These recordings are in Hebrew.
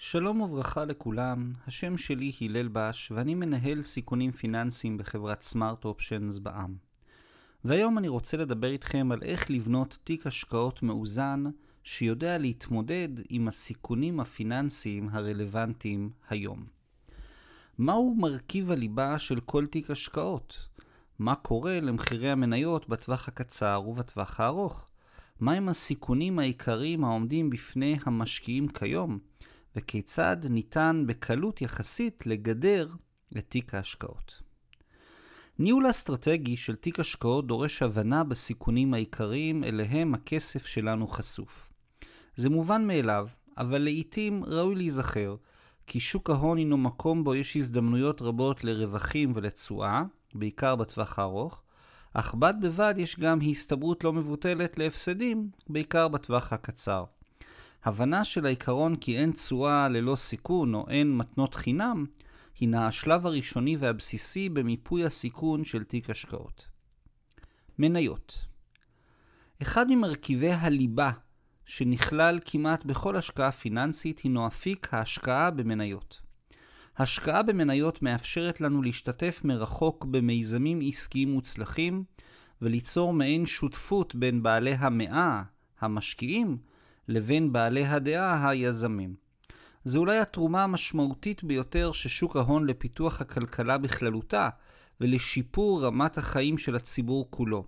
שלום וברכה לכולם, השם שלי הלל בש ואני מנהל סיכונים פיננסיים בחברת סמארט אופשנס בע"מ. והיום אני רוצה לדבר איתכם על איך לבנות תיק השקעות מאוזן שיודע להתמודד עם הסיכונים הפיננסיים הרלוונטיים היום. מהו מרכיב הליבה של כל תיק השקעות? מה קורה למחירי המניות בטווח הקצר ובטווח הארוך? מהם הסיכונים העיקריים העומדים בפני המשקיעים כיום? וכיצד ניתן בקלות יחסית לגדר את תיק ההשקעות. ניהול אסטרטגי של תיק השקעות דורש הבנה בסיכונים העיקריים אליהם הכסף שלנו חשוף. זה מובן מאליו, אבל לעיתים ראוי להיזכר כי שוק ההון הינו מקום בו יש הזדמנויות רבות לרווחים ולתשואה, בעיקר בטווח הארוך, אך בד בבד יש גם הסתברות לא מבוטלת להפסדים, בעיקר בטווח הקצר. הבנה של העיקרון כי אין תשואה ללא סיכון או אין מתנות חינם, הינה השלב הראשוני והבסיסי במיפוי הסיכון של תיק השקעות. מניות אחד ממרכיבי הליבה שנכלל כמעט בכל השקעה פיננסית הינו אפיק ההשקעה במניות. השקעה במניות מאפשרת לנו להשתתף מרחוק במיזמים עסקיים מוצלחים וליצור מעין שותפות בין בעלי המאה, המשקיעים, לבין בעלי הדעה היזמים. זו אולי התרומה המשמעותית ביותר ששוק ההון לפיתוח הכלכלה בכללותה ולשיפור רמת החיים של הציבור כולו.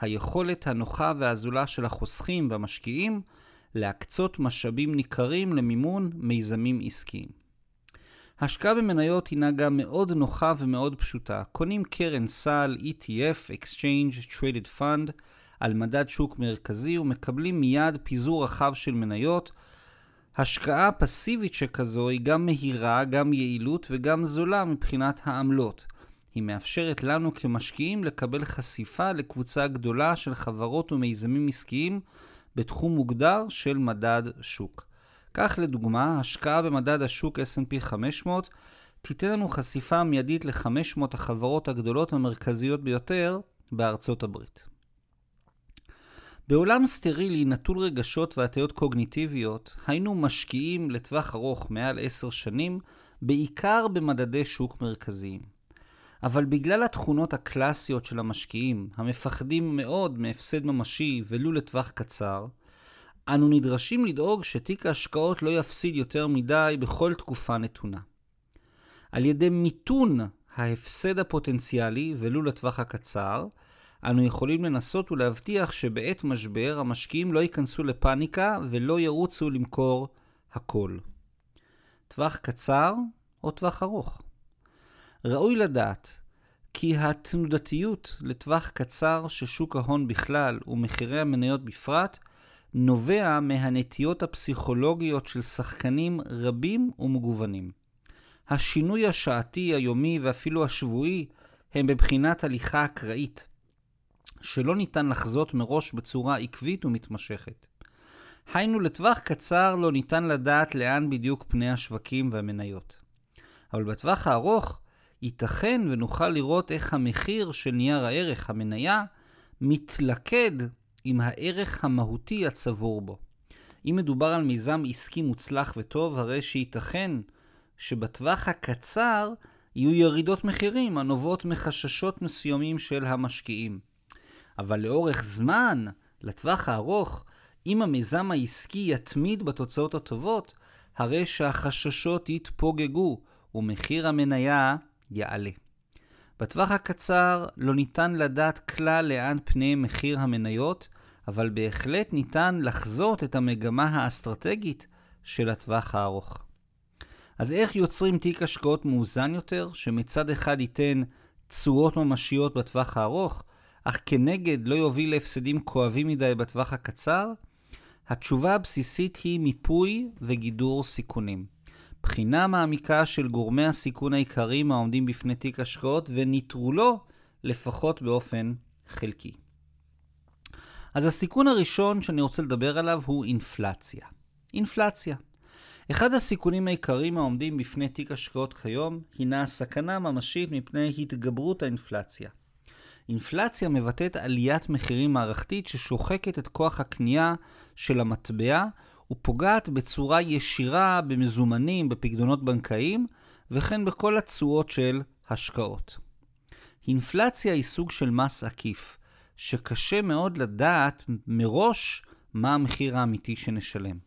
היכולת הנוחה והזולה של החוסכים והמשקיעים להקצות משאבים ניכרים למימון מיזמים עסקיים. השקעה במניות הינה גם מאוד נוחה ומאוד פשוטה. קונים קרן סל, ETF, Exchange Traded Fund, על מדד שוק מרכזי ומקבלים מיד פיזור רחב של מניות. השקעה פסיבית שכזו היא גם מהירה, גם יעילות וגם זולה מבחינת העמלות. היא מאפשרת לנו כמשקיעים לקבל חשיפה לקבוצה גדולה של חברות ומיזמים עסקיים בתחום מוגדר של מדד שוק. כך לדוגמה, השקעה במדד השוק S&P 500 תיתן לנו חשיפה מיידית ל-500 החברות הגדולות המרכזיות ביותר בארצות הברית. בעולם סטרילי נטול רגשות והטיות קוגניטיביות, היינו משקיעים לטווח ארוך מעל עשר שנים, בעיקר במדדי שוק מרכזיים. אבל בגלל התכונות הקלאסיות של המשקיעים, המפחדים מאוד מהפסד ממשי ולו לטווח קצר, אנו נדרשים לדאוג שתיק ההשקעות לא יפסיד יותר מדי בכל תקופה נתונה. על ידי מיתון ההפסד הפוטנציאלי ולו לטווח הקצר, אנו יכולים לנסות ולהבטיח שבעת משבר המשקיעים לא ייכנסו לפאניקה ולא ירוצו למכור הכל. טווח קצר או טווח ארוך. ראוי לדעת כי התנודתיות לטווח קצר של שוק ההון בכלל ומחירי המניות בפרט נובע מהנטיות הפסיכולוגיות של שחקנים רבים ומגוונים. השינוי השעתי, היומי ואפילו השבועי הם בבחינת הליכה אקראית. שלא ניתן לחזות מראש בצורה עקבית ומתמשכת. היינו, לטווח קצר לא ניתן לדעת לאן בדיוק פני השווקים והמניות. אבל בטווח הארוך, ייתכן ונוכל לראות איך המחיר של נייר הערך, המניה, מתלכד עם הערך המהותי הצבור בו. אם מדובר על מיזם עסקי מוצלח וטוב, הרי שייתכן שבטווח הקצר יהיו ירידות מחירים הנובעות מחששות מסוימים של המשקיעים. אבל לאורך זמן, לטווח הארוך, אם המיזם העסקי יתמיד בתוצאות הטובות, הרי שהחששות יתפוגגו ומחיר המניה יעלה. בטווח הקצר לא ניתן לדעת כלל לאן פני מחיר המניות, אבל בהחלט ניתן לחזות את המגמה האסטרטגית של הטווח הארוך. אז איך יוצרים תיק השקעות מאוזן יותר, שמצד אחד ייתן תשואות ממשיות בטווח הארוך, אך כנגד לא יוביל להפסדים כואבים מדי בטווח הקצר? התשובה הבסיסית היא מיפוי וגידור סיכונים. בחינה מעמיקה של גורמי הסיכון העיקריים העומדים בפני תיק השקעות וניטרולו לפחות באופן חלקי. אז הסיכון הראשון שאני רוצה לדבר עליו הוא אינפלציה. אינפלציה. אחד הסיכונים העיקריים העומדים בפני תיק השקעות כיום הינה הסכנה הממשית מפני התגברות האינפלציה. אינפלציה מבטאת עליית מחירים מערכתית ששוחקת את כוח הקנייה של המטבע ופוגעת בצורה ישירה במזומנים, בפקדונות בנקאיים, וכן בכל התשואות של השקעות. אינפלציה היא סוג של מס עקיף, שקשה מאוד לדעת מראש מה המחיר האמיתי שנשלם.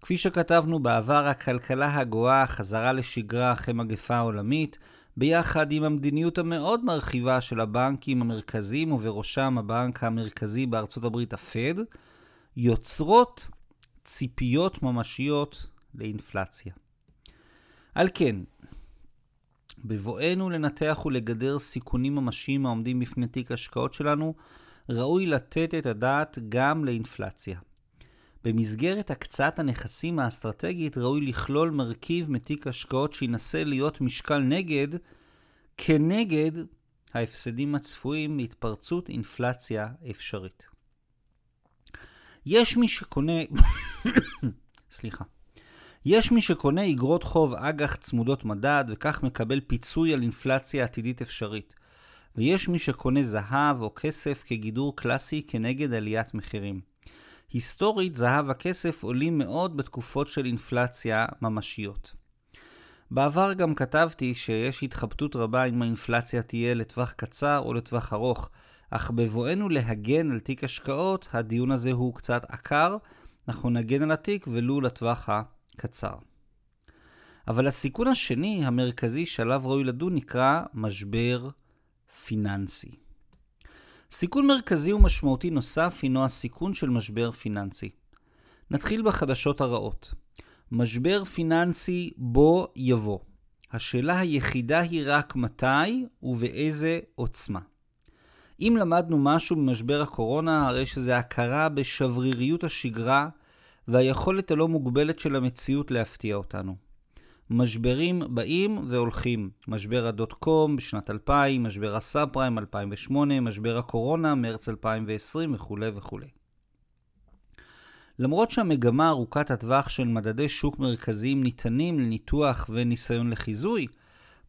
כפי שכתבנו בעבר, הכלכלה הגואה חזרה לשגרה אחרי מגפה עולמית, ביחד עם המדיניות המאוד מרחיבה של הבנקים המרכזיים, ובראשם הבנק המרכזי בארצות הברית, הפד, יוצרות ציפיות ממשיות לאינפלציה. על כן, בבואנו לנתח ולגדר סיכונים ממשיים העומדים בפני תיק השקעות שלנו, ראוי לתת את הדעת גם לאינפלציה. במסגרת הקצאת הנכסים האסטרטגית ראוי לכלול מרכיב מתיק השקעות שינסה להיות משקל נגד, כנגד ההפסדים הצפויים מהתפרצות אינפלציה אפשרית. יש מי שקונה... סליחה. יש מי שקונה אגרות חוב אג"ח צמודות מדד וכך מקבל פיצוי על אינפלציה עתידית אפשרית. ויש מי שקונה זהב או כסף כגידור קלאסי כנגד עליית מחירים. היסטורית, זהב וכסף עולים מאוד בתקופות של אינפלציה ממשיות. בעבר גם כתבתי שיש התחבטות רבה אם האינפלציה תהיה לטווח קצר או לטווח ארוך, אך בבואנו להגן על תיק השקעות, הדיון הזה הוא קצת עקר, אנחנו נגן על התיק ולו לטווח הקצר. אבל הסיכון השני, המרכזי, שעליו ראוי לדון, נקרא משבר פיננסי. סיכון מרכזי ומשמעותי נוסף הינו הסיכון של משבר פיננסי. נתחיל בחדשות הרעות. משבר פיננסי בו יבוא. השאלה היחידה היא רק מתי ובאיזה עוצמה. אם למדנו משהו ממשבר הקורונה, הרי שזה הכרה בשבריריות השגרה והיכולת הלא מוגבלת של המציאות להפתיע אותנו. משברים באים והולכים. משבר הדוט קום בשנת 2000, משבר הסאב פריים 2008, משבר הקורונה מרץ 2020 וכולי וכולי. למרות שהמגמה ארוכת הטווח של מדדי שוק מרכזיים ניתנים לניתוח וניסיון לחיזוי,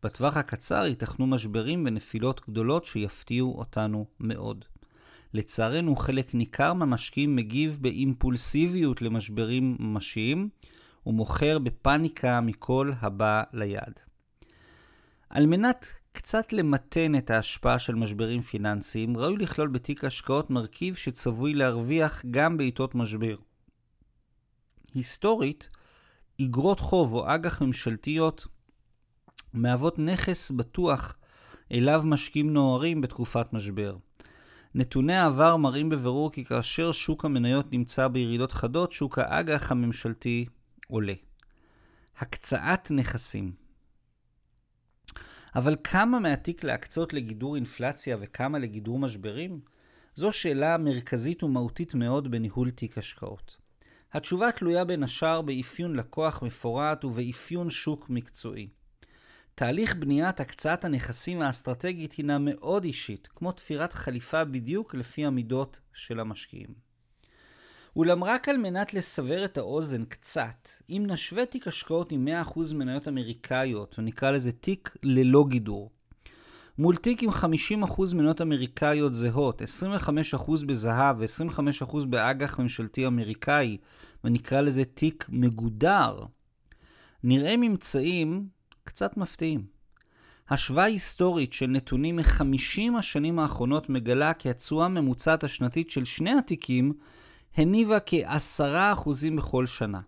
בטווח הקצר ייתכנו משברים ונפילות גדולות שיפתיעו אותנו מאוד. לצערנו, חלק ניכר מהמשקיעים מגיב באימפולסיביות למשברים ממשיים, ומוכר בפאניקה מכל הבא ליד. על מנת קצת למתן את ההשפעה של משברים פיננסיים, ראוי לכלול בתיק השקעות מרכיב שצבוי להרוויח גם בעיתות משבר. היסטורית, אגרות חוב או אג"ח ממשלתיות מהוות נכס בטוח אליו משקיעים נוערים בתקופת משבר. נתוני העבר מראים בבירור כי כאשר שוק המניות נמצא בירידות חדות, שוק האג"ח הממשלתי עולה. הקצאת נכסים. אבל כמה מהתיק להקצות לגידור אינפלציה וכמה לגידור משברים? זו שאלה מרכזית ומהותית מאוד בניהול תיק השקעות. התשובה תלויה בין השאר באפיון לקוח מפורט ובאפיון שוק מקצועי. תהליך בניית הקצאת הנכסים האסטרטגית הינה מאוד אישית, כמו תפירת חליפה בדיוק לפי המידות של המשקיעים. אולם רק על מנת לסבר את האוזן קצת, אם נשווה תיק השקעות עם 100% מניות אמריקאיות, ונקרא לזה תיק ללא גידור, מול תיק עם 50% מניות אמריקאיות זהות, 25% בזהב ו-25% באג"ח ממשלתי אמריקאי, ונקרא לזה תיק מגודר, נראה ממצאים קצת מפתיעים. השוואה היסטורית של נתונים מ-50 השנים האחרונות מגלה כי התשואה הממוצעת השנתית של שני התיקים הניבה כ-10% בכל שנה.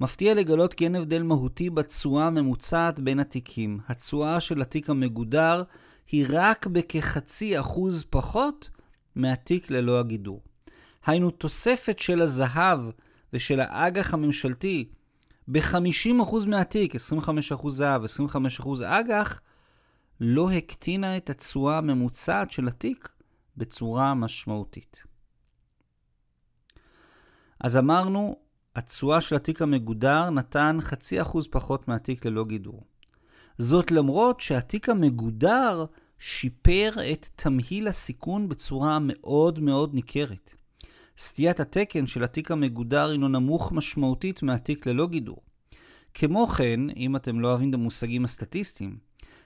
מפתיע לגלות כי אין הבדל מהותי בתשואה הממוצעת בין התיקים. התשואה של התיק המגודר היא רק בכחצי אחוז פחות מהתיק ללא הגידור. היינו תוספת של הזהב ושל האג"ח הממשלתי ב-50% מהתיק, 25% זהב, 25% אג"ח, לא הקטינה את התשואה הממוצעת של התיק בצורה משמעותית. אז אמרנו, התשואה של התיק המגודר נתן חצי אחוז פחות מהתיק ללא גידור. זאת למרות שהתיק המגודר שיפר את תמהיל הסיכון בצורה מאוד מאוד ניכרת. סטיית התקן של התיק המגודר הינו נמוך משמעותית מהתיק ללא גידור. כמו כן, אם אתם לא אוהבים את המושגים הסטטיסטיים,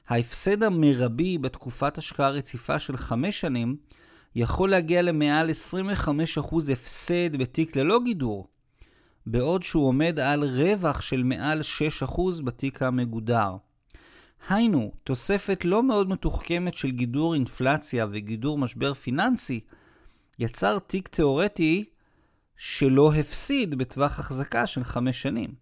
ההפסד המרבי בתקופת השקעה רציפה של 5 שנים יכול להגיע למעל 25% הפסד בתיק ללא גידור, בעוד שהוא עומד על רווח של מעל 6% בתיק המגודר. היינו, תוספת לא מאוד מתוחכמת של גידור אינפלציה וגידור משבר פיננסי, יצר תיק תאורטי שלא הפסיד בטווח החזקה של חמש שנים.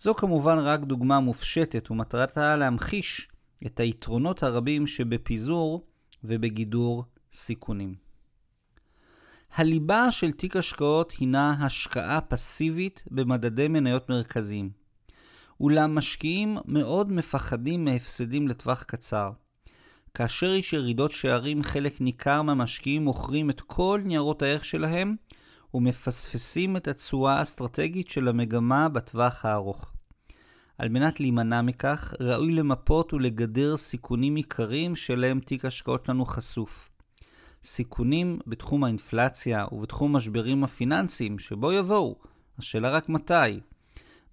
זו כמובן רק דוגמה מופשטת ומטרתה להמחיש את היתרונות הרבים שבפיזור ובגידור סיכונים. הליבה של תיק השקעות הינה השקעה פסיבית במדדי מניות מרכזיים. אולם משקיעים מאוד מפחדים מהפסדים לטווח קצר. כאשר יש ירידות שערים, חלק ניכר מהמשקיעים מוכרים את כל ניירות הערך שלהם ומפספסים את התשואה האסטרטגית של המגמה בטווח הארוך. על מנת להימנע מכך, ראוי למפות ולגדר סיכונים עיקריים שלהם תיק השקעות שלנו חשוף. סיכונים בתחום האינפלציה ובתחום המשברים הפיננסיים שבו יבואו, השאלה רק מתי,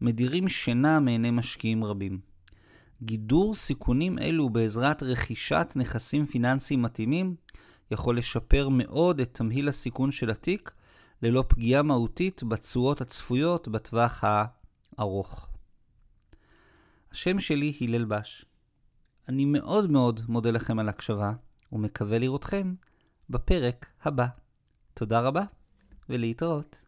מדירים שינה מעיני משקיעים רבים. גידור סיכונים אלו בעזרת רכישת נכסים פיננסיים מתאימים יכול לשפר מאוד את תמהיל הסיכון של התיק ללא פגיעה מהותית בתשואות הצפויות בטווח הארוך. השם שלי הלל בש. אני מאוד מאוד מודה לכם על הקשבה ומקווה לראותכם בפרק הבא. תודה רבה ולהתראות.